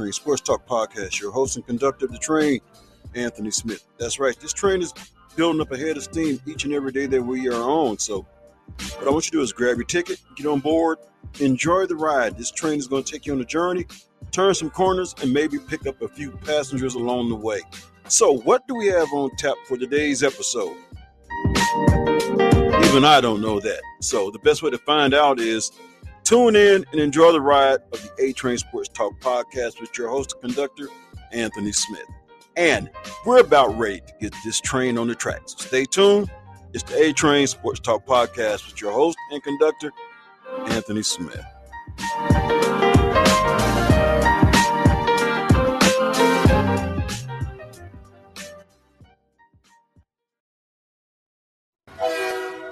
Train Sports Talk Podcast. Your host and conductor of the train, Anthony Smith. That's right. This train is building up a head of steam each and every day that we are on. So, what I want you to do is grab your ticket, get on board, enjoy the ride. This train is going to take you on a journey, turn some corners, and maybe pick up a few passengers along the way. So, what do we have on tap for today's episode? Even I don't know that. So, the best way to find out is tune in and enjoy the ride of the A Train Sports Talk podcast with your host and conductor, Anthony Smith. And we're about ready to get this train on the tracks. So stay tuned. It's the A Train Sports Talk podcast with your host and conductor, Anthony Smith.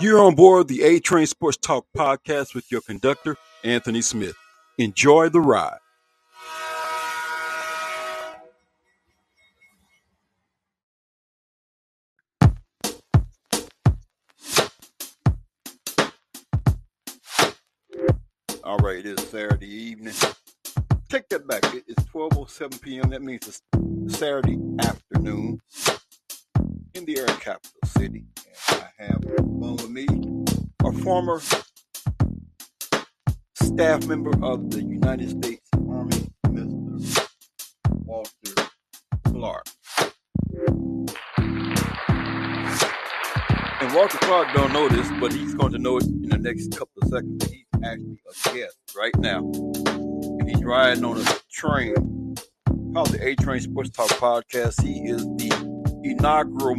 You're on board the A Train Sports Talk podcast with your conductor, Anthony Smith. Enjoy the ride. All right, it is Saturday evening. Take that back. It's 12:07 p.m. That means it's Saturday afternoon in the Air Capital City. And I have on with me a former staff member of the United States Army, Mr. Walter Clark. And Walter Clark don't know this, but he's going to know it in the next couple of seconds. He's actually a guest right now. And he's riding on a train called the A Train Sports Talk Podcast. He is the inaugural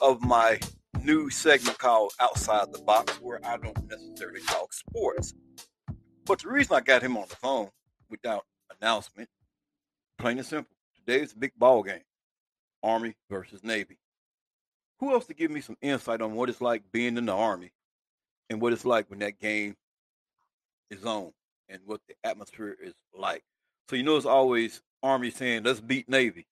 of my new segment called Outside the Box, where I don't necessarily talk sports. But the reason I got him on the phone without announcement, plain and simple, today's a big ball game. Army versus Navy. Who else to give me some insight on what it's like being in the Army and what it's like when that game is on and what the atmosphere is like. So you know it's always Army saying, let's beat Navy.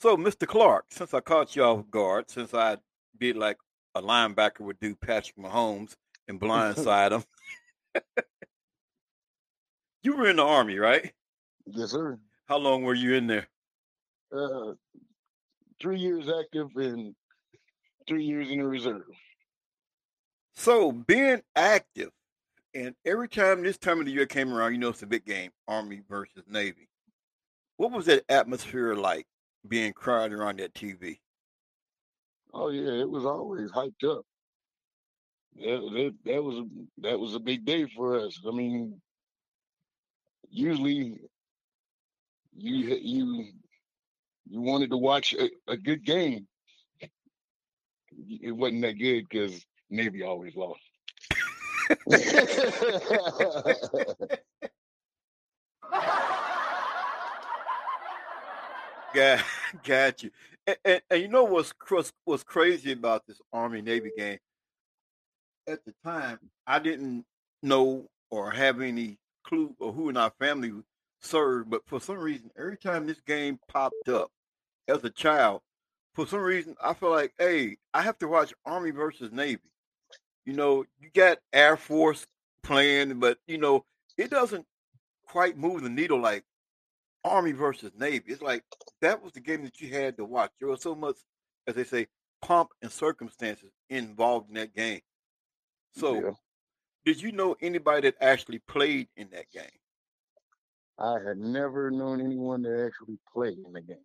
So, Mr. Clark, since I caught you off guard, since I did like a linebacker would do Patrick Mahomes and blindside him, you were in the Army, right? Yes, sir. How long were you in there? Uh, three years active and three years in the reserve. So, being active, and every time this time of the year came around, you know it's a big game, Army versus Navy. What was that atmosphere like being crowded around that TV? Oh yeah, it was always hyped up. That, that, that was that was a big day for us. I mean, usually you you you wanted to watch a, a good game. It wasn't that good because Navy always lost. Got, got you. And, and, and you know what's what's crazy about this Army Navy game? At the time, I didn't know or have any clue of who in our family served, but for some reason, every time this game popped up as a child, for some reason, I feel like, hey, I have to watch Army versus Navy. You know, you got Air Force playing, but you know, it doesn't quite move the needle like Army versus Navy. It's like that was the game that you had to watch. There was so much, as they say, pomp and circumstances involved in that game. So, Yeah. Did you know anybody that actually played in that game? I had never known anyone that actually played in the game.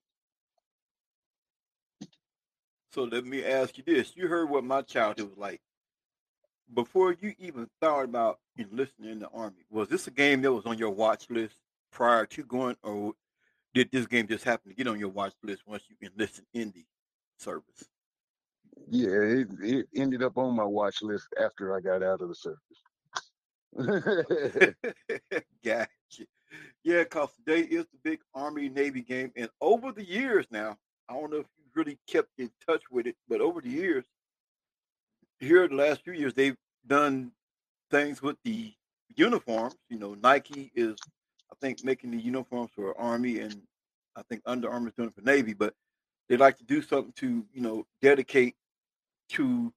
So let me ask you this: You heard what my childhood was like before you even thought about enlisting in the army. Was this a game that was on your watch list prior to going, or did this game just happen to get on your watch list once you enlisted in the service? Yeah, it, it ended up on my watch list after I got out of the service. gotcha. Yeah, because today is the big Army Navy game. And over the years now, I don't know if you really kept in touch with it, but over the years, here the last few years, they've done things with the uniforms. You know, Nike is, I think, making the uniforms for Army, and I think Under Armour is doing it for Navy. But they like to do something to, you know, dedicate to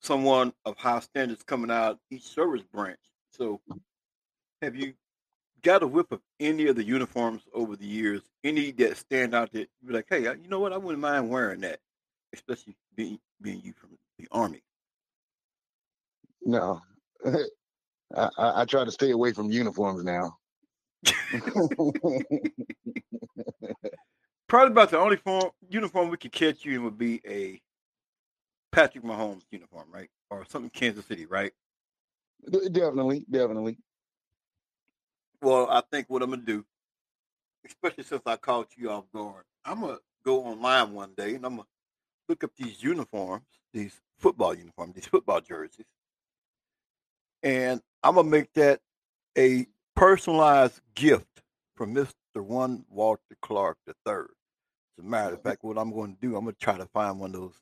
someone of high standards coming out each service branch. So, have you got a whip of any of the uniforms over the years, any that stand out that you be like, hey, you know what? I wouldn't mind wearing that, especially being being you from the army. No, I, I, I try to stay away from uniforms now. Probably about the only form uniform we could catch you in would be a Patrick Mahomes uniform, right? Or something Kansas City, right? Definitely, definitely. Well, I think what I'm gonna do, especially since I caught you off guard, I'm gonna go online one day and I'm gonna look up these uniforms, these football uniforms, these football jerseys, and I'm gonna make that a personalized gift from Mr. One Walter Clark III. As a matter of fact, what I'm going to do, I'm going to try to find one of those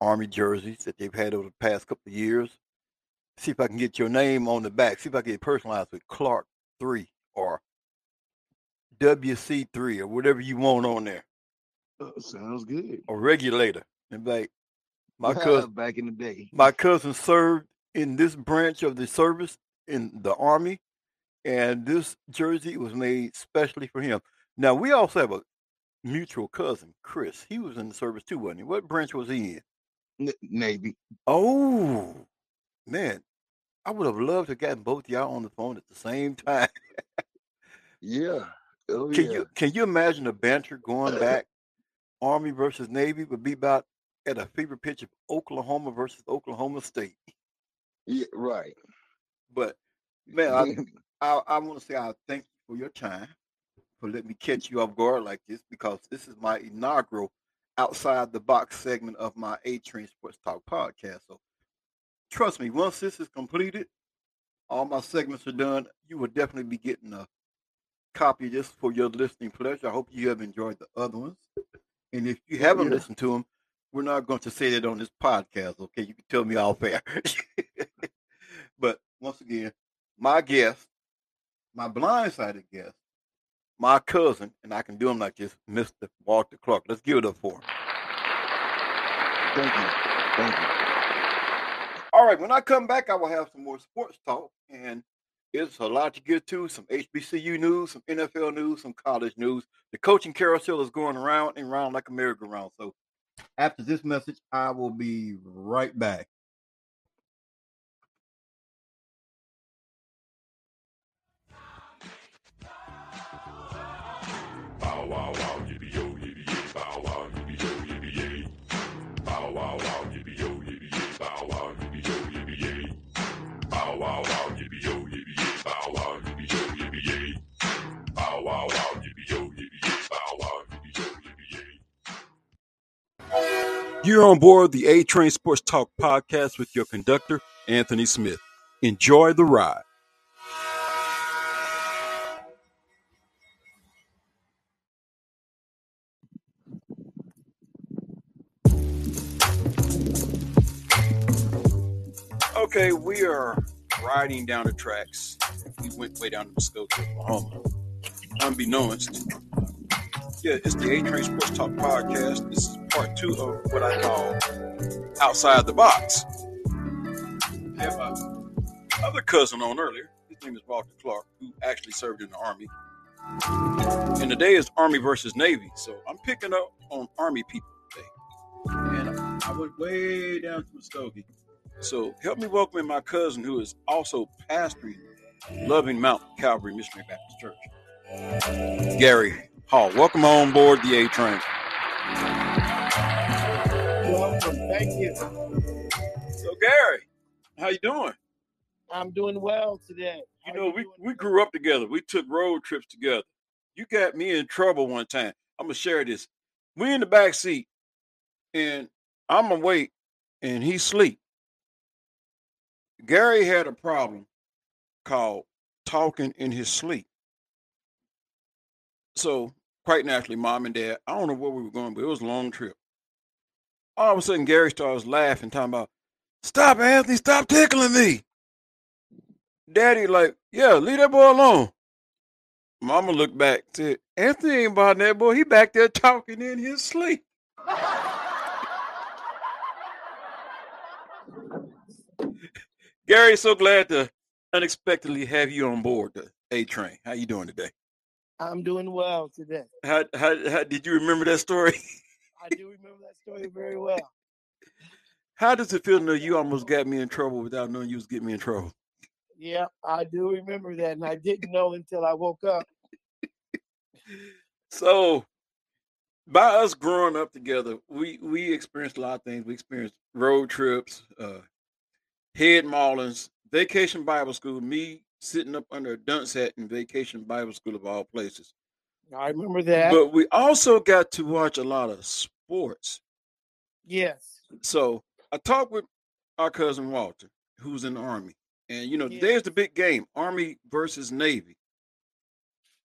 Army jerseys that they've had over the past couple of years. See if I can get your name on the back. See if I can get personalized with Clark 3 or WC3 or whatever you want on there. Oh, sounds good. Or regulator. And like my cousin back in the day. my cousin served in this branch of the service in the army and this jersey was made specially for him. Now we also have a mutual cousin, Chris. He was in the service too, wasn't he? What branch was he in? Navy. Oh man, I would have loved to have gotten both y'all on the phone at the same time. Yeah. Oh Can yeah. you can you imagine a banter going back Army versus Navy would be about at a fever pitch of Oklahoma versus Oklahoma State. Yeah, right. But man, I I, I want to say I thank you for your time for letting me catch you off guard like this because this is my inaugural outside the box segment of my A Train Sports Talk podcast. So trust me, once this is completed, all my segments are done. You will definitely be getting a copy of this for your listening pleasure. I hope you have enjoyed the other ones. And if you haven't Yeah. listened to them, we're not going to say that on this podcast, okay? You can tell me all fair. but once again, my guest, my blindsided guest, my cousin, and I can do him like this, Mr. Walter Clark. Let's give it up for him. Thank you. Thank you. All right, when I come back, I will have some more sports talk, and it's a lot to get to. Some HBCU news, some NFL news, some college news. The coaching carousel is going around and round like a merry-go-round. So, after this message, I will be right back. You're on board the A Train Sports Talk podcast with your conductor, Anthony Smith. Enjoy the ride. Okay, we are riding down the tracks. We went way down to Muskogee, Oklahoma. Unbeknownst, yeah, it's the A Train Sports Talk podcast. This is part two of what I call outside the box. I have my other cousin on earlier. His name is Walter Clark, who actually served in the Army. And today is Army versus Navy. So I'm picking up on Army people today. And I went way down to Muskogee. So help me welcome in my cousin, who is also pastoring Loving Mount Calvary Missionary Baptist Church. Gary Hall. Welcome on board the A Train. Welcome. Thank you. So Gary, how you doing? I'm doing well today. You How know, we, we grew up together. We took road trips together. You got me in trouble one time. I'm gonna share this. We in the back seat, and I'm awake, and he sleep. Gary had a problem called talking in his sleep. So quite naturally, mom and dad, I don't know where we were going, but it was a long trip. All of a sudden, Gary starts laughing, talking about, "Stop, Anthony! Stop tickling me!" Daddy, like, yeah, leave that boy alone. Mama looked back, said, Anthony ain't about that boy. He back there talking in his sleep. Gary, so glad to unexpectedly have you on board the A Train. How you doing today? I'm doing well today. How, how how did you remember that story? I do remember that story very well. How does it feel to know you almost got me in trouble without knowing you was getting me in trouble? Yeah, I do remember that, and I didn't know until I woke up. So, by us growing up together, we we experienced a lot of things. We experienced road trips, uh, head maulings, vacation Bible school. Me sitting up under a dunce hat in vacation Bible school of all places. I remember that. But we also got to watch a lot of sports. yes. So I talked with our cousin Walter, who's in the army, and you know Yeah. there's the big game: Army versus Navy.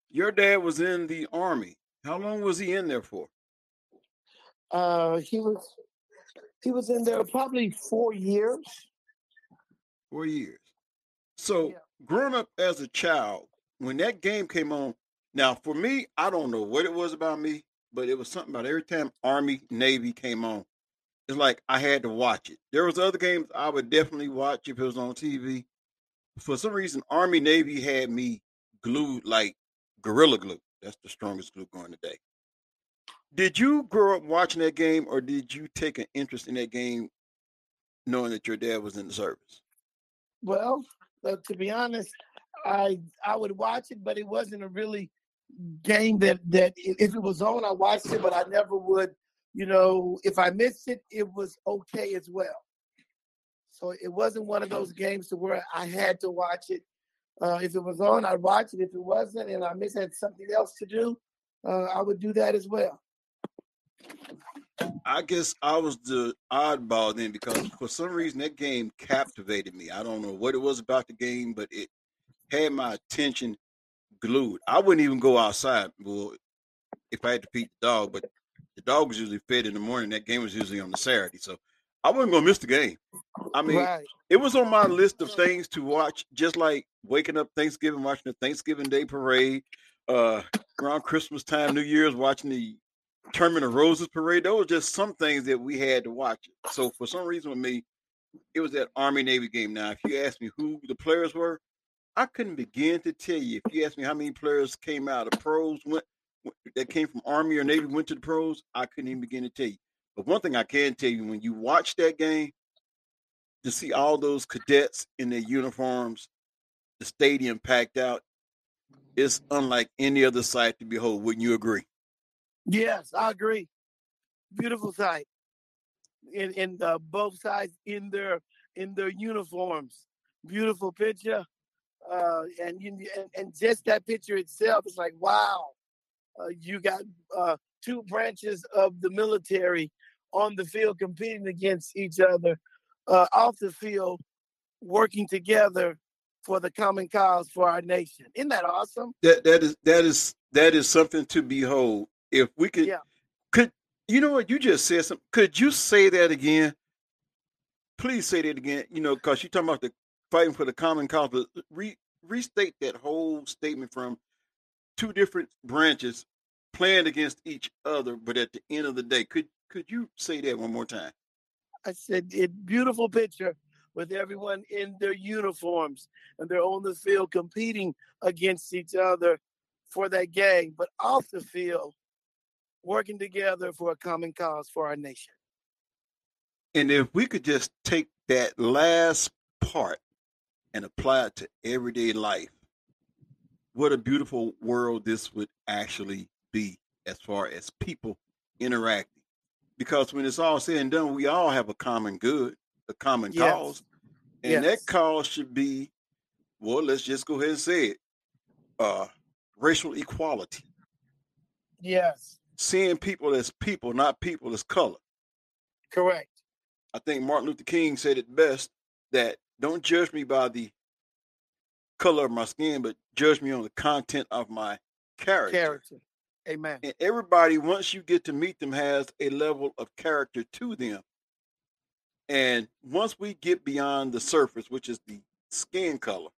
Your dad was in the army. How long was he in there for? Uh, he was he was in there probably four years. Four years. So Yeah. Growing up as a child, when that game came on, now for me, I don't know what it was about me, but it was something about every time Army Navy came on, it's like I had to watch it. There was other games I would definitely watch if it was on TV. For some reason, Army Navy had me glued like gorilla glue. That's the strongest glue going today. Did you grow up watching that game, or did you take an interest in that game, knowing that your dad was in the service? Well, uh, to be honest, I I would watch it, but it wasn't a really game that that if it was on, I watched it, but I never would. You know, if I missed it, it was okay as well. So it wasn't one of those games to where I had to watch it. Uh, if it was on, I'd watch it. If it wasn't, and I missed had something else to do, uh, I would do that as well. I guess I was the oddball then because for some reason that game captivated me. I don't know what it was about the game, but it had my attention glued. I wouldn't even go outside. Well, if I had to feed the dog, but the dog was usually fed in the morning. That game was usually on the Saturday, so I wasn't gonna miss the game. I mean, right. it was on my list of things to watch, just like waking up Thanksgiving, watching the Thanksgiving Day parade, uh, around Christmas time, New Year's, watching the Tournament of Roses parade. Those were just some things that we had to watch. So for some reason with me, it was that Army Navy game. Now, if you ask me who the players were, I couldn't begin to tell you. If you ask me how many players came out of pros went that came from Army or Navy went to the pros, I couldn't even begin to tell you. But one thing I can tell you, when you watch that game, to see all those cadets in their uniforms, the stadium packed out, it's unlike any other sight to behold. Wouldn't you agree? Yes, I agree. Beautiful sight. In in uh, both sides in their in their uniforms. Beautiful picture. Uh, and and, and just that picture itself is like wow. Uh, you got uh, two branches of the military on the field competing against each other, uh, off the field, working together for the common cause for our nation. Isn't that awesome? That that is that is that is something to behold. If we could, Yeah. could you know what you just said? Something. Could you say that again? Please say that again. You know, because you're talking about the fighting for the common cause. But re, restate that whole statement from two different branches playing against each other, but at the end of the day, could could you say that one more time? I said, it beautiful picture with everyone in their uniforms and they're on the field competing against each other for that game, but off the field, working together for a common cause for our nation. And if we could just take that last part and apply it to everyday life, what a beautiful world this would actually be as far as people interacting. Because when it's all said and done, we all have a common good, a common Yes. cause. And that cause should be, well, let's just go ahead and say it uh, racial equality. Yes, Seeing people as people, not people as color. correct. I think Martin Luther King said it best that don't judge me by the color of my skin, but judge me on the content of my character. Character. Amen. And everybody, once you get to meet them, has a level of character to them. And once we get beyond the surface, which is the skin color,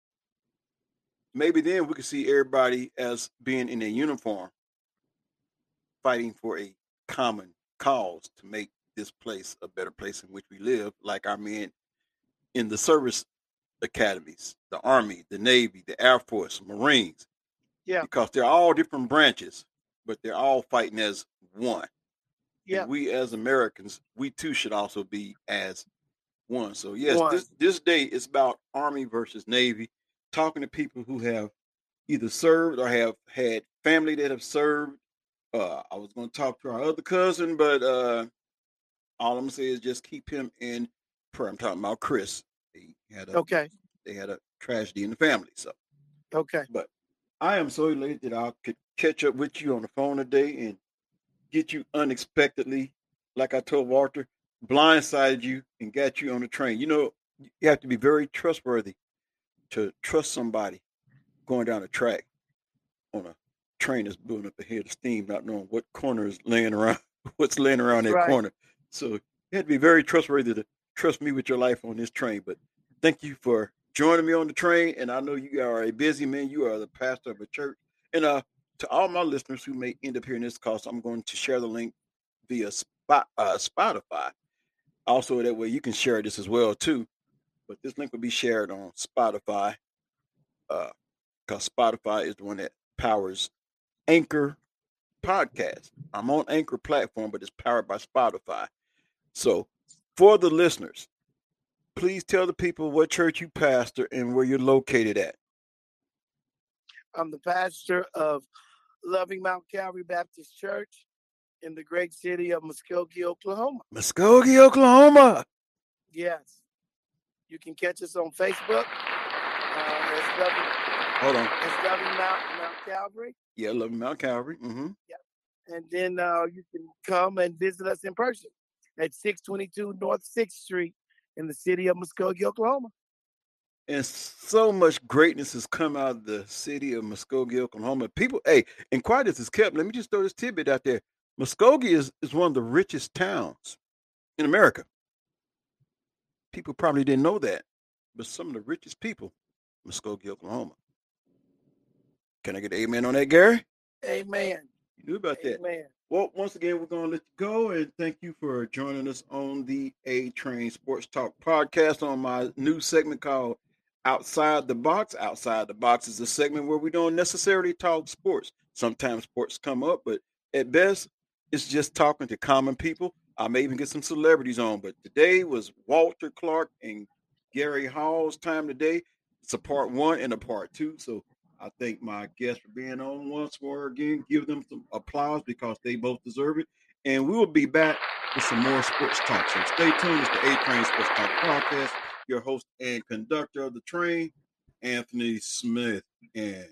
maybe then we can see everybody as being in a uniform, fighting for a common cause to make this place a better place in which we live, like our men in the service academies: the Army, the Navy, the Air Force, Marines. Yeah. Because they're all different branches, but they're all fighting as one. Yeah. And we as Americans, we too should also be as one. So yes, One. this this day is about Army versus Navy, talking to people who have either served or have had family that have served. Uh, I was going to talk to our other cousin, but uh, all I'm gonna say is just keep him in prayer. I'm talking about Chris. He had a Okay. they had a tragedy in the family, so. Okay. But I am so elated that I could catch up with you on the phone today and get you unexpectedly, like I told Walter, blindsided you and got you on the train. You know, you have to be very trustworthy to trust somebody going down a track on a train is building up a head of steam, not knowing what corner is laying around, what's laying around that Right. corner. So you had to be very trustworthy to trust me with your life on this train. But thank you for joining me on the train. And I know you are a busy man. You are the pastor of a church. And uh, to all my listeners who may end up hearing this call, so I'm going to share the link via Spot, uh, Spotify. Also, that way you can share this as well too. But this link will be shared on Spotify, uh, because Spotify is the one that powers Anchor podcast. I'm on Anchor platform, but it's powered by Spotify. So, for the listeners, please tell the people what church you pastor and where you're located at. I'm the pastor of Loving Mount Calvary Baptist Church in the great city of Muskogee, Oklahoma. Muskogee, Oklahoma. Yes. You can catch us on Facebook. Uh, Hold on. it's Loving Mount, Mount Calvary. Yeah, love Mount Calvary. Mm-hmm. Yeah. And then uh, you can come and visit us in person at 622 North 6th Street in the city of Muskogee, Oklahoma. And so much greatness has come out of the city of Muskogee, Oklahoma. People, hey, and quiet as is kept. Let me just throw this tidbit out there. Muskogee is, is one of the richest towns in America. People probably didn't know that, but some of the richest people, Muskogee, Oklahoma. Can I get an amen on that, Gary? Amen. You knew about that. Amen. Well, once again, we're going to let you go and thank you for joining us on the A Train Sports Talk podcast on my new segment called Outside the Box. Outside the Box is a segment where we don't necessarily talk sports. Sometimes sports come up, but at best, it's just talking to common people. I may even get some celebrities on, but today was Walter Clark and Gary Hall's time today. It's a part one and a part two. So I thank my guests for being on once more again. Give them some applause because they both deserve it. And we will be back with some more sports talk. So stay tuned. It's the A Train Sports Talk Podcast. Your host and conductor of the train, Anthony Smith. And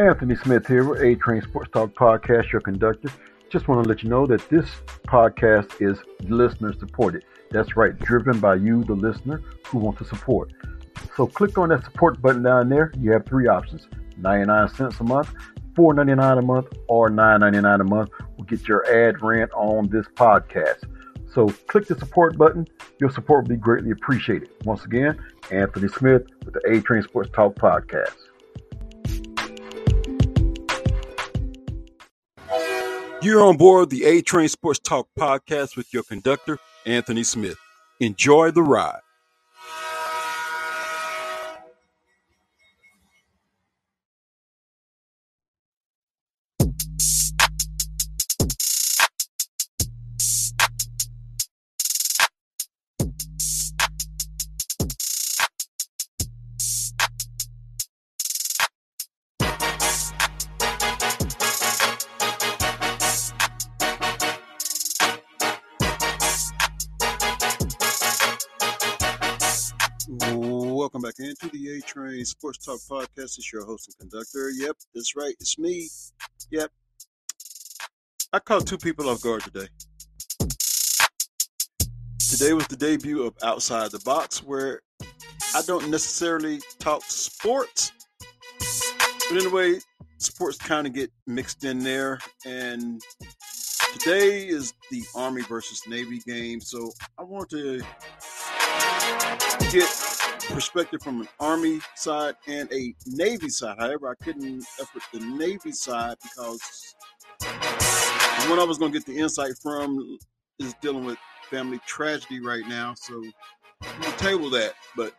Anthony Smith here with A Train Sports Talk Podcast, your conductor. Just want to let you know that this podcast is listener supported. That's right, driven by you, the listener, who want to support. So click on that support button down there. You have three options 99 cents a month, $4.99 a month, or $9.99 a month will get your ad rent on this podcast. So click the support button. Your support will be greatly appreciated. Once again, Anthony Smith with the A Train Sports Talk Podcast. You're on board the A Train Sports Talk podcast with your conductor, Anthony Smith. Enjoy the ride. Sports Talk Podcast. It's your host and conductor. Yep, that's right. It's me. Yep. I caught two people off guard today. Today was the debut of Outside the Box, where I don't necessarily talk sports, but anyway, sports kind of get mixed in there. And today is the Army versus Navy game, so I want to get perspective from an Army side and a Navy side. However, I couldn't effort the Navy side because the one I was going to get the insight from is dealing with family tragedy right now. So to table that. But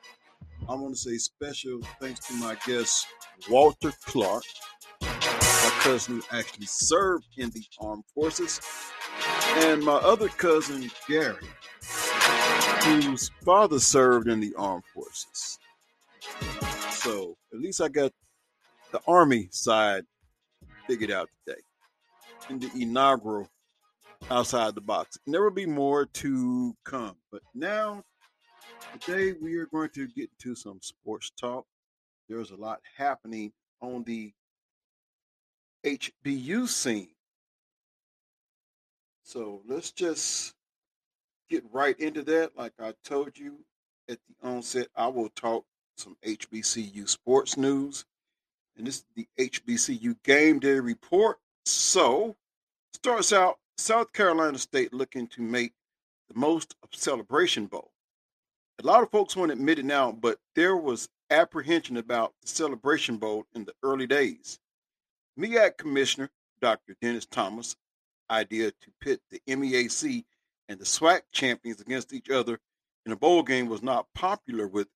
I want to say special thanks to my guest, Walter Clark, my cousin who actually served in the armed forces, and my other cousin, Gary, whose father served in the armed forces. So at least I got the Army side figured out today in the inaugural outside the box. And there will be more to come. But now, today we are going to get into some sports talk. There's a lot happening on the HBU scene. So let's just get right into that. Like I told you at the onset, I will talk some HBCU sports news. And this is the HBCU game day report. So, starts out South Carolina State looking to make the most of Celebration Bowl. A lot of folks won't admit it now, but there was apprehension about the Celebration Bowl in the early days. MEAC Commissioner Dr. Dennis Thomas' idea to pit the MEAC and the SWAC champions against each other in a bowl game was not popular with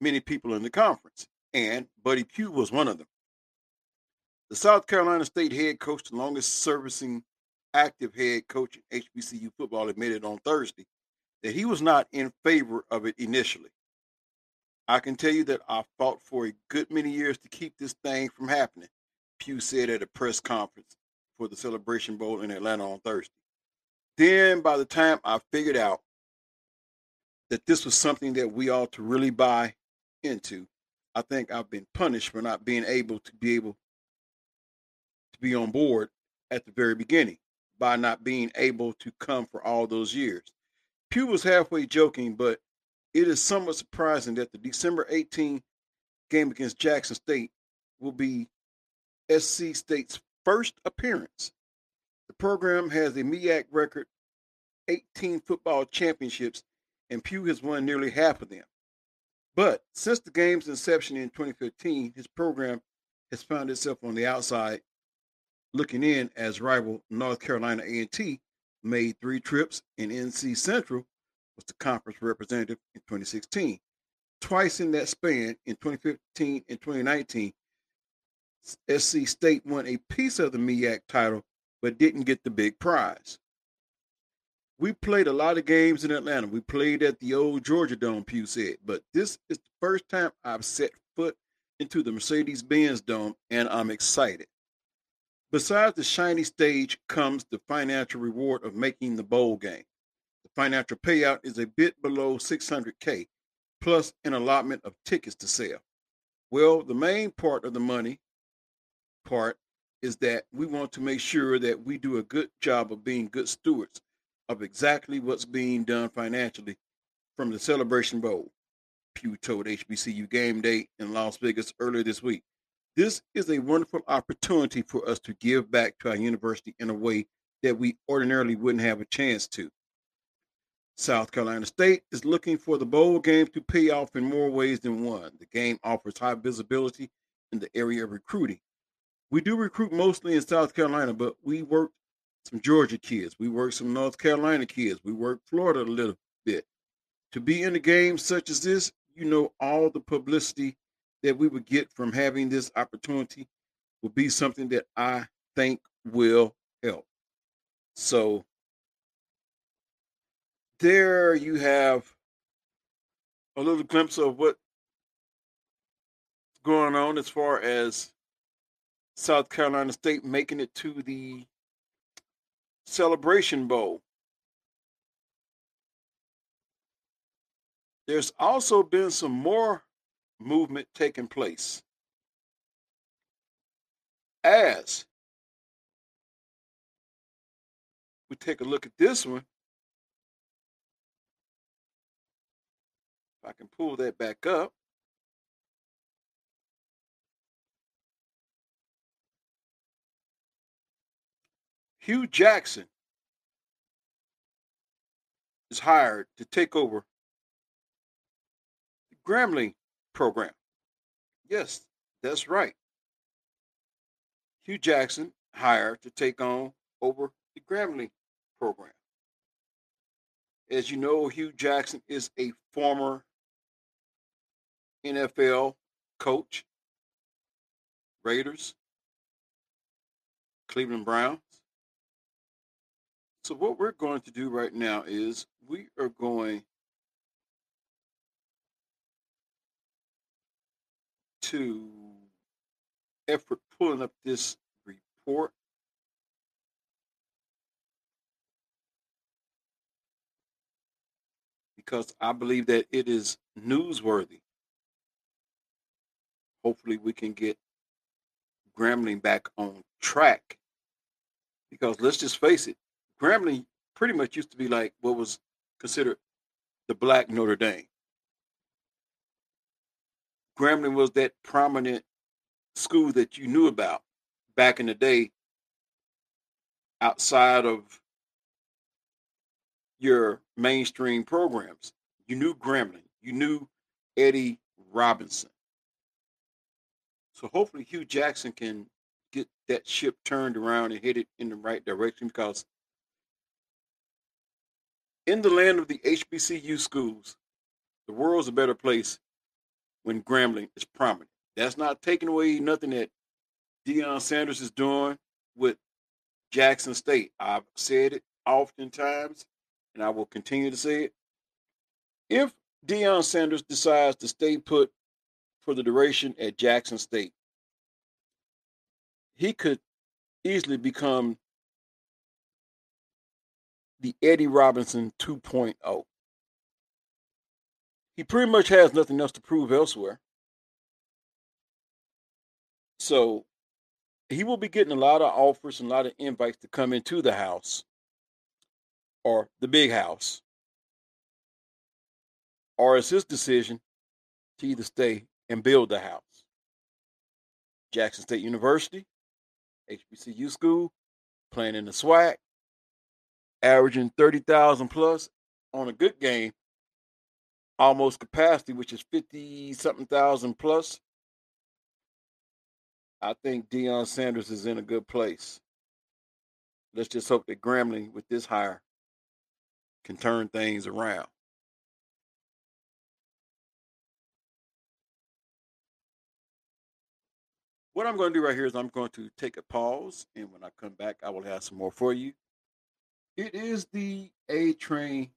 many people in the conference, and Buddy Pough was one of them. The South Carolina State head coach, the longest servicing active head coach in HBCU football, admitted on Thursday that he was not in favor of it initially. I can tell you that I fought for a good many years to keep this thing from happening, Pough said at a press conference for the Celebration Bowl in Atlanta on Thursday. Then, by the time I figured out that this was something that we ought to really buy into, I think I've been punished for not being able to be able to be on board at the very beginning by not being able to come for all those years. Pough was halfway joking, but it is somewhat surprising that the December 18 game against Jackson State will be SC State's first appearance. The program has a MEAC record 18 football championships, and Pough has won nearly half of them. But since the game's inception in 2015, his program has found itself on the outside looking in as rival North Carolina A&T made three trips and NC Central was the conference representative in 2016. Twice in that span, in 2015 and 2019, SC State won a piece of the MEAC title but didn't get the big prize. We played a lot of games in Atlanta. We played at the old Georgia Dome, Pough said, but this is the first time I've set foot into the Mercedes Benz Dome, and I'm excited. Besides the shiny stage comes the financial reward of making the bowl game. The financial payout is a bit below 600K, plus an allotment of tickets to sell. Well, the main part of the money part is that we want to make sure that we do a good job of being good stewards of exactly what's being done financially from the Celebration Bowl. Pough told HBCU Game Day in Las Vegas earlier this week. This is a wonderful opportunity for us to give back to our university in a way that we ordinarily wouldn't have a chance to. South Carolina State is looking for the bowl game to pay off in more ways than one. The game offers high visibility in the area of recruiting. We do recruit mostly in South Carolina, but we work some Georgia kids. We work some North Carolina kids. We work Florida a little bit. To be in a game such as this, you know, all the publicity that we would get from having this opportunity will be something that I think will help. So there you have a little glimpse of what's going on as far as South Carolina State making it to the Celebration Bowl. There's also been some more movement taking place. As we take a look at this one, If I can pull that back up. Hue Jackson is hired to take over the Grambling program. Yes, that's right. Hue Jackson hired to take on over the Grambling program. As you know, Hue Jackson is a former NFL coach, Raiders, Cleveland Browns. So, what we're going to do right now is we are going to effort pulling up this report. Because I believe that it is newsworthy. Hopefully, we can get Grambling back on track. Because let's just face it, Grambling pretty much used to be like what was considered the black Notre Dame. Grambling was that prominent school that you knew about back in the day outside of your mainstream programs. You knew Grambling, you knew Eddie Robinson. So hopefully Hue Jackson can get that ship turned around and hit it in the right direction because in the land of the HBCU schools, the world's a better place when Grambling is prominent. That's not taking away nothing that Deion Sanders is doing with Jackson State. I've said it oftentimes, and I will continue to say it. If Deion Sanders decides to stay put for the duration at Jackson State, he could easily become the Eddie Robinson 2.0. He pretty much has nothing else to prove elsewhere. So he will be getting a lot of offers and a lot of invites to come into the house or the big house. Or it's his decision to either stay and build the house. Jackson State University, HBCU school, playing in the SWAC, averaging 30,000 plus on a good game, almost capacity, which is 50 something thousand plus. I think Deion Sanders is in a good place. Let's just hope that Grambling, with this hire, can turn things around. What I'm going to do right here is I'm going to take a pause, and when I come back, I will have some more for you. It is the A Train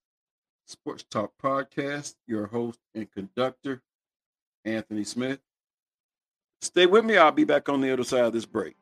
Sports Talk Podcast, your host and conductor, Anthony Smith. Stay with me. I'll be back on the other side of this break.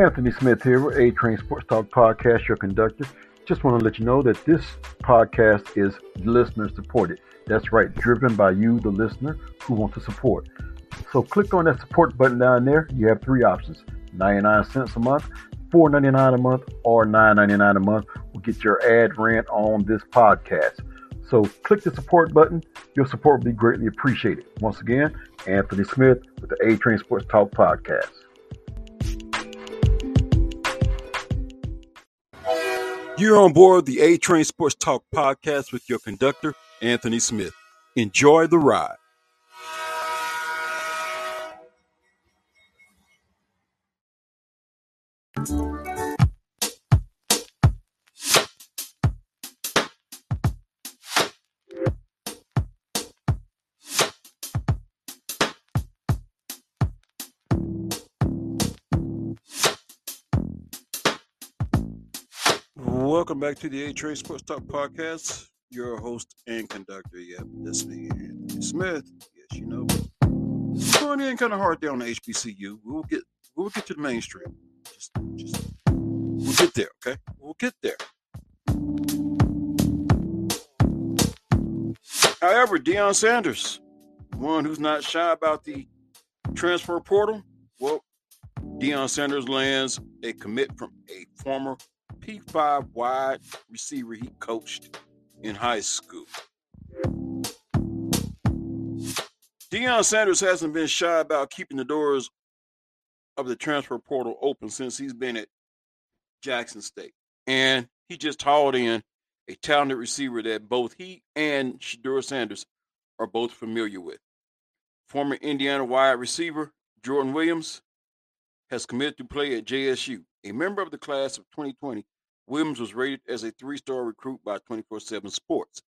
Anthony Smith here, with A Train Sports Talk Podcast, your conductor. Just want to let you know that this podcast is listener supported. That's right, driven by you, the listener, who want to support. So click on that support button down there. You have three options 99 cents a month, $4.99 a month, or $9.99 a month will get your ad rent on this podcast. So click the support button. Your support will be greatly appreciated. Once again, Anthony Smith with the A Train Sports Talk Podcast. You're on board the A Train Sports Talk podcast with your conductor, Anthony Smith. Enjoy the ride. Welcome back to the A Train Sports Talk Podcast. Your host and conductor, yep, that's me, Anthony Smith. Yes, you know. Going in kind of hard there on the HBCU. We'll get we'll get to the mainstream. Just, just we'll get there, okay? We'll get there. However, Deion Sanders, one who's not shy about the transfer portal, well, Deion Sanders lands a commit from a former P5 wide receiver he coached in high school. Deion Sanders hasn't been shy about keeping the doors of the transfer portal open since he's been at Jackson State. And he just hauled in a talented receiver that both he and Shedeur Sanders are both familiar with. Former Indiana wide receiver Jordan Williams has committed to play at JSU. A member of the class of 2020, Williams was rated as a three star recruit by 24 7 Sports.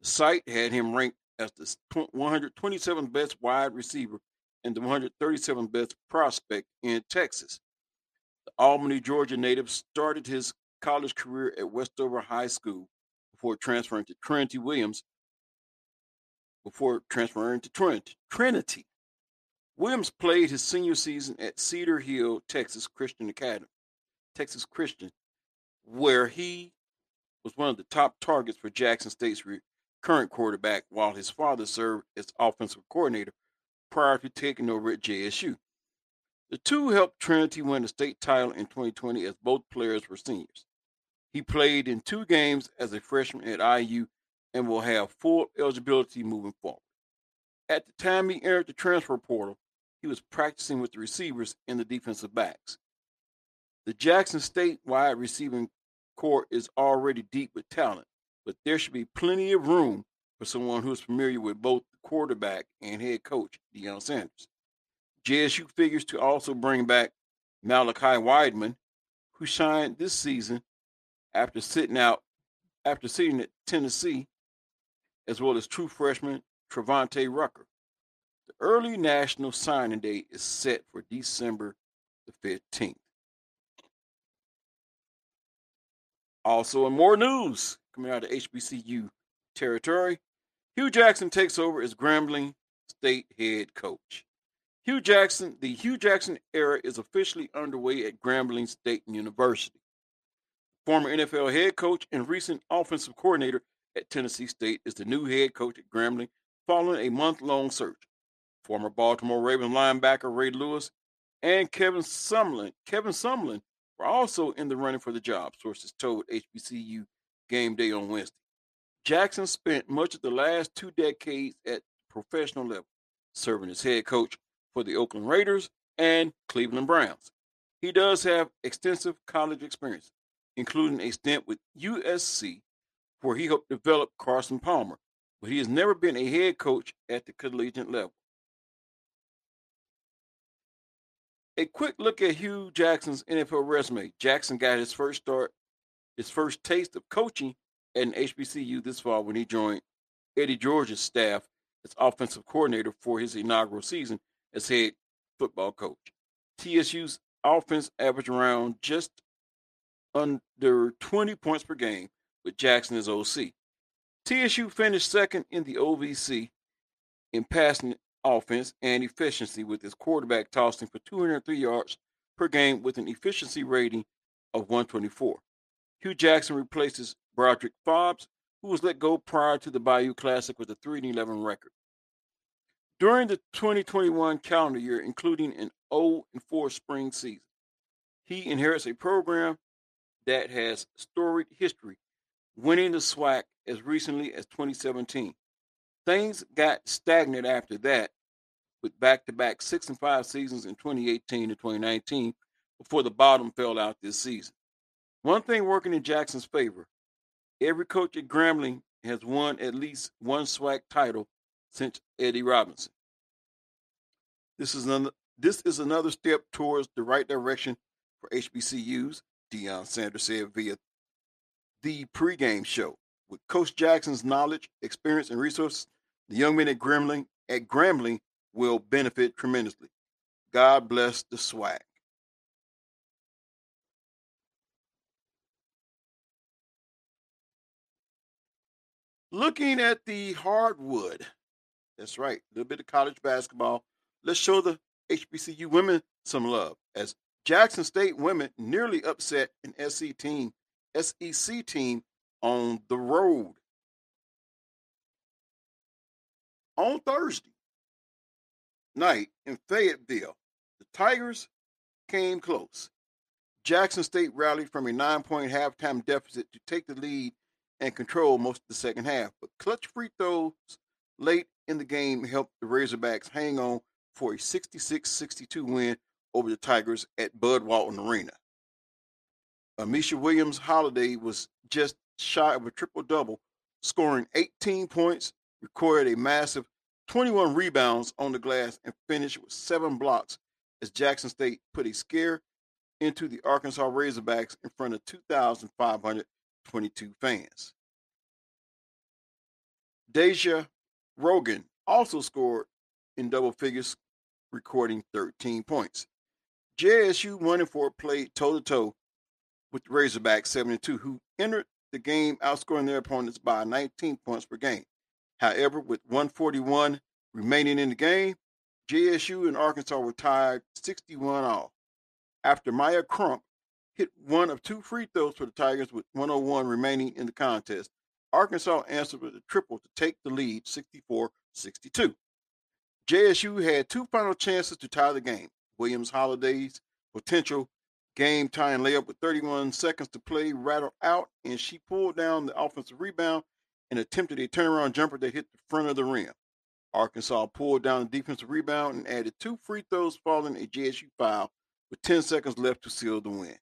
The site had him ranked as the 127th best wide receiver and the 137th best prospect in Texas. The Albany, Georgia native started his college career at Westover High School before transferring to Trinity Williams, before transferring to Trinity. Trinity. Williams played his senior season at Cedar Hill, Texas Christian Academy, Texas Christian, where he was one of the top targets for Jackson State's current quarterback, while his father served as offensive coordinator prior to taking over at JSU. The two helped Trinity win the state title in 2020 as both players were seniors. He played in two games as a freshman at IU and will have full eligibility moving forward. At the time he entered the transfer portal, he was practicing with the receivers and the defensive backs. The Jackson State wide receiving corps is already deep with talent, but there should be plenty of room for someone who is familiar with both the quarterback and head coach, Deion Sanders. JSU figures to also bring back Malachi Wideman, who shined this season after sitting out after sitting at Tennessee, as well as true freshman Travante Rucker. The early national signing date is set for December the 15th. Also, in more news coming out of HBCU territory, Hue Jackson takes over as Grambling State head coach. Hue Jackson, the Hue Jackson era is officially underway at Grambling State University. Former NFL head coach and recent offensive coordinator at Tennessee State is the new head coach at Grambling following a month long search. Former Baltimore Ravens linebacker Ray Lewis and Kevin Sumlin, Kevin Sumlin were also in the running for the job, sources told HBCU Game Day on Wednesday. Jackson spent much of the last two decades at professional level, serving as head coach for the Oakland Raiders and Cleveland Browns. He does have extensive college experience, including a stint with USC, where he helped develop Carson Palmer, but he has never been a head coach at the collegiate level. A quick look at Hue Jackson's NFL resume. Jackson got his first start, his first taste of coaching at an HBCU this fall when he joined Eddie George's staff as offensive coordinator for his inaugural season as head football coach. TSU's offense averaged around just under 20 points per game with Jackson as OC. TSU finished second in the OVC in passing offense and efficiency with his quarterback tossing for 203 yards per game with an efficiency rating of 124. Hue Jackson replaces Broderick Fobbs, who was let go prior to the Bayou Classic with a 3 11 record. During the 2021 calendar year, including an 0 4 spring season, he inherits a program that has storied history, winning the SWAC as recently as 2017. Things got stagnant after that, with back-to-back six and five seasons in 2018 to 2019 before the bottom fell out this season. One thing working in Jackson's favor: every coach at Grambling has won at least one SWAC title since Eddie Robinson. This is another this is another step towards the right direction for HBCUs, Deion Sanders said via the pregame show. With Coach Jackson's knowledge, experience, and resources, the young men at Grambling at Grambling will benefit tremendously. God bless the swag. Looking at the hardwood, that's right, a little bit of college basketball. Let's show the HBCU women some love as Jackson State women nearly upset an SC team, SEC team on the road on Thursday night in Fayetteville. The Tigers came close. Jackson State rallied from a nine point halftime deficit to take the lead and control most of the second half, but clutch free throws late in the game helped the Razorbacks hang on for a 66 62 win over the Tigers at Bud Walton Arena. Ameshya Williams Holliday was just shy of a triple double, scoring 18 points, recorded a massive 21 rebounds on the glass, and finished with seven blocks as Jackson State put a scare into the Arkansas Razorbacks in front of 2,522 fans. Deja Rogan also scored in double figures, recording 13 points. JSU 1 and 4 played toe to toe with Razorbacks 72, who entered the game outscoring their opponents by 19 points per game. However, with 141 remaining in the game, JSU and Arkansas were tied 61 all. After Maya Crump hit one of two free throws for the Tigers with 101 remaining in the contest, Arkansas answered with a triple to take the lead 64 62. JSU had two final chances to tie the game. Williams Holliday's potential game tying layup with 31 seconds to play rattled out, and she pulled down the offensive rebound and attempted a turnaround jumper that hit the front of the rim. Arkansas pulled down the defensive rebound and added two free throws following a JSU foul with 10 seconds left to seal the win.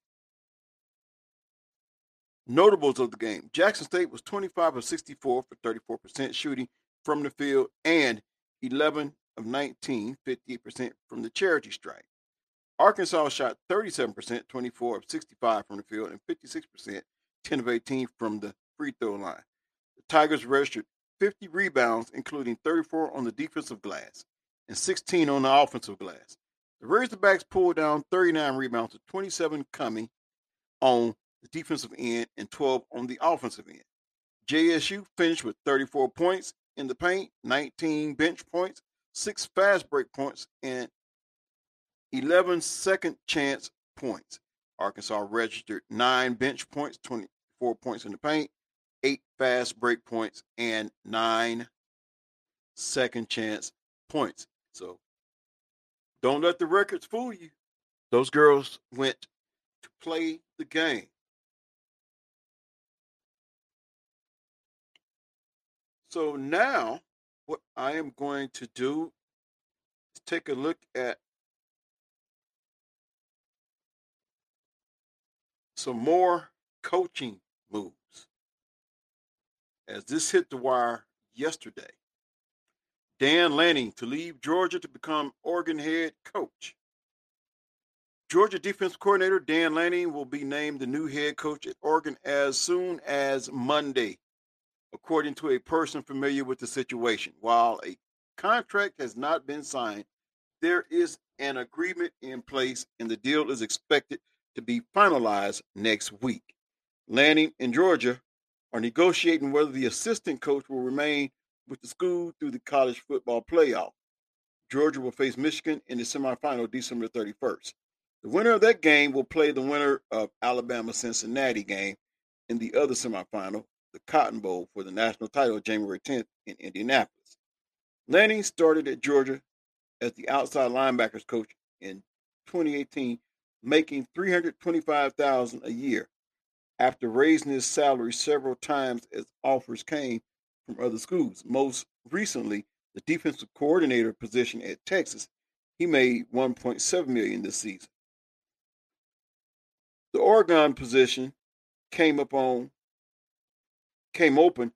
Notables of the game Jackson State was 25 of 64 for 34% shooting from the field and 11 of 19, 58% from the charity stripe. Arkansas shot 37%, 24 of 65 from the field, and 56%, 10 of 18 from the free throw line. Tigers registered 50 rebounds, including 34 on the defensive glass and 16 on the offensive glass. The Razorbacks pulled down 39 rebounds, with 27 coming on the defensive end and 12 on the offensive end. JSU finished with 34 points in the paint, 19 bench points, six fast break points, and 11 second chance points. Arkansas registered nine bench points, 24 points in the paint, eight fast break points, and nine second chance points. So don't let the records fool you. Those girls went to play the game. So now, what I am going to do is take a look at some more coaching moves. As this hit the wire yesterday, Dan Lanning to leave Georgia to become Oregon head coach. Georgia defense coordinator Dan Lanning will be named the new head coach at Oregon as soon as Monday, according to a person familiar with the situation. While a contract has not been signed, there is an agreement in place and the deal is expected to be finalized next week. Lanning and Georgia are negotiating whether the assistant coach will remain with the school through the college football playoff. Georgia will face Michigan in the semifinal December 31st. The winner of that game will play the winner of Alabama Cincinnati game in the other semifinal, the Cotton Bowl, for the national title January 10th in Indianapolis. Lanning started at Georgia as the outside linebackers coach in 2018, making 325,000 a year after raising his salary several times as offers came from other schools. Most recently, the defensive coordinator position at Texas, he made 1.7 million this season. The Oregon position came up on came open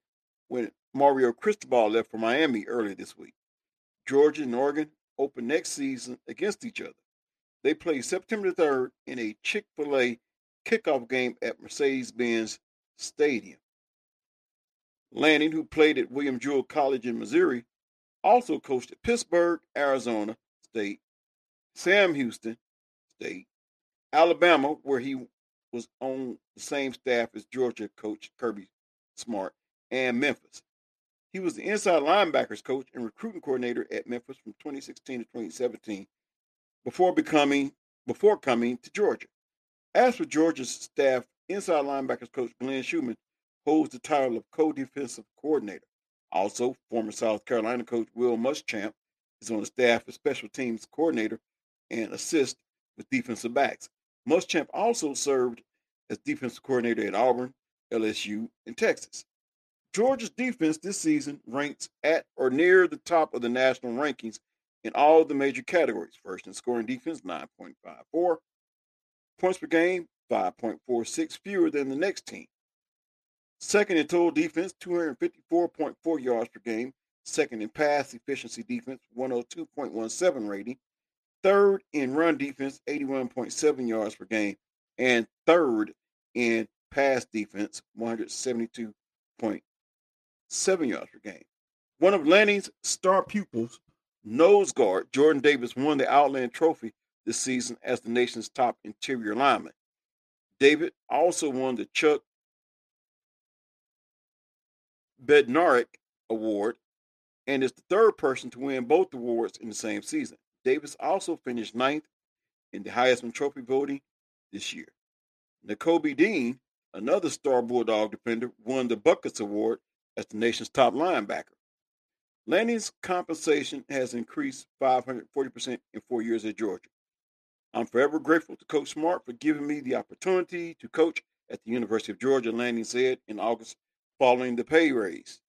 when Mario Cristobal left for Miami earlier this week. Georgia and Oregon open next season against each other. They play September 3rd in a Chick fil A kickoff game at Mercedes Benz Stadium. Lanning, who played at William Jewell College in Missouri, also coached at Pittsburgh, Arizona State, Sam Houston State, Alabama, where he was on the same staff as Georgia coach Kirby Smart, and Memphis. He was the inside linebackers coach and recruiting coordinator at Memphis from 2016 to 2017 before becoming before coming to Georgia. As for Georgia's staff, inside linebackers coach Glenn Schumann holds the title of co-defensive coordinator. Also, former South Carolina coach Will Muschamp is on the staff as special teams coordinator and assist with defensive backs. Muschamp also served as defensive coordinator at Auburn, LSU, and Texas. Georgia's defense this season ranks at or near the top of the national rankings in all the major categories. First in scoring defense, 9.54. Points per game, 5.46 fewer than the next team. Second in total defense, 254.4 yards per game. Second in pass efficiency defense, 102.17 rating. Third in run defense, 81.7 yards per game. And third in pass defense, 172.7 yards per game. One of Lanning's star pupils, nose guard Jordan Davis, won the Outland Trophy this season as the nation's top interior lineman. David also won the Chuck Bednarik Award and is the third person to win both awards in the same season. Davis also finished ninth in the Heisman Trophy voting this year. Nakobe Dean, another star Bulldog defender, won the Butkus Award as the nation's top linebacker. Lanning's compensation has increased 540% in four years at Georgia. I'm forever grateful to Coach Smart for giving me the opportunity to coach at the University of Georgia, Lanning said in August following the pay raise.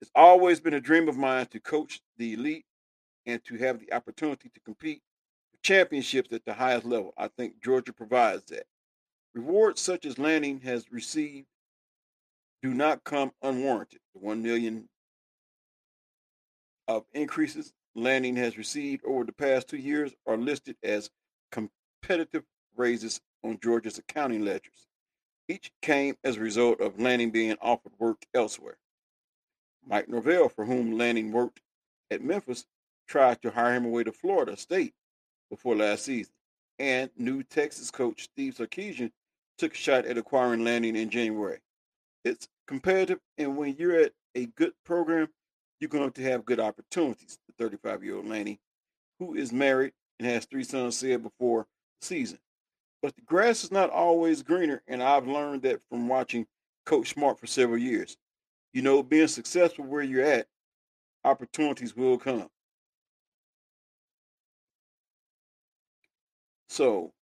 It's always been a dream of mine to coach the elite and to have the opportunity to compete for championships at the highest level. I think Georgia provides that. Rewards such as Lanning has received do not come unwarranted. The one million of increases Lanning has received over the past two years are listed as competitive raises on Georgia's accounting ledgers. Each came as a result of Lanning being offered work elsewhere. Mike Norvell, for whom Lanning worked at Memphis, tried to hire him away to Florida State before last season. And new Texas coach Steve Sarkisian took a shot at acquiring Lanning in January. It's competitive, and when you're at a good program, you're going to have good opportunities. The 35 year old Lanning, who is married and has three sons, said before the season. But the grass is not always greener, and I've learned that from watching Coach Smart for several years. You know, being successful where you're at, opportunities will come. So,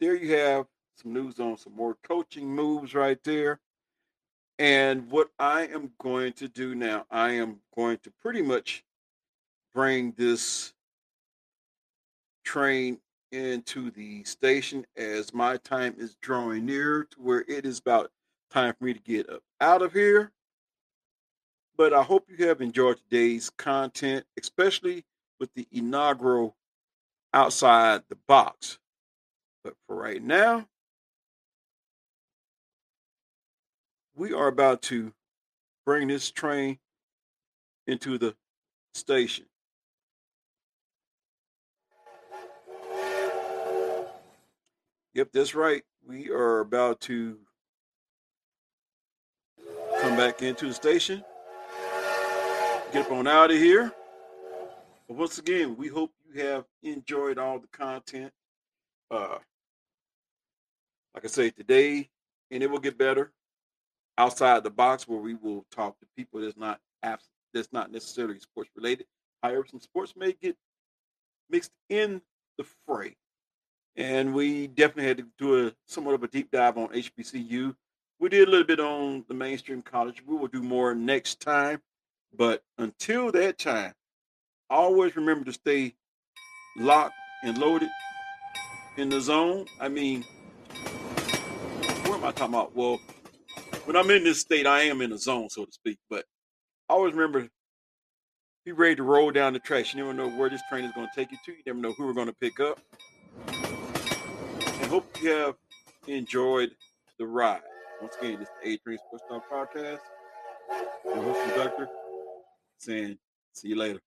there you have some news on some more coaching moves right there. And what I am going to do now, I am going to pretty much bring this train into the station as my time is drawing near to where it is about time for me to get up out of here. But I hope you have enjoyed today's content, especially with the inaugural outside the box. But for right now, we are about to bring this train into the station. Yep, that's right. We are about to come back into the station. Get on out of here. But once again, we hope you have enjoyed all the content. Uh, like I say today, and it will get better outside the box where we will talk to people that's not that's not necessarily sports related. However, some sports may get mixed in the fray. And we definitely had to do a somewhat of a deep dive on HBCU. We did a little bit on the mainstream college. We will do more next time. But until that time, always remember to stay locked and loaded in the zone. I mean, what am I talking about? Well, when I'm in this state, I am in a zone, so to speak. But I always remember, be ready to roll down the tracks. You never know where this train is going to take you to. You never know who we're going to pick up. And hope you have enjoyed the ride. Once again, this is the A Train Sports Talk Podcast. Your host, conductor, saying, see you later.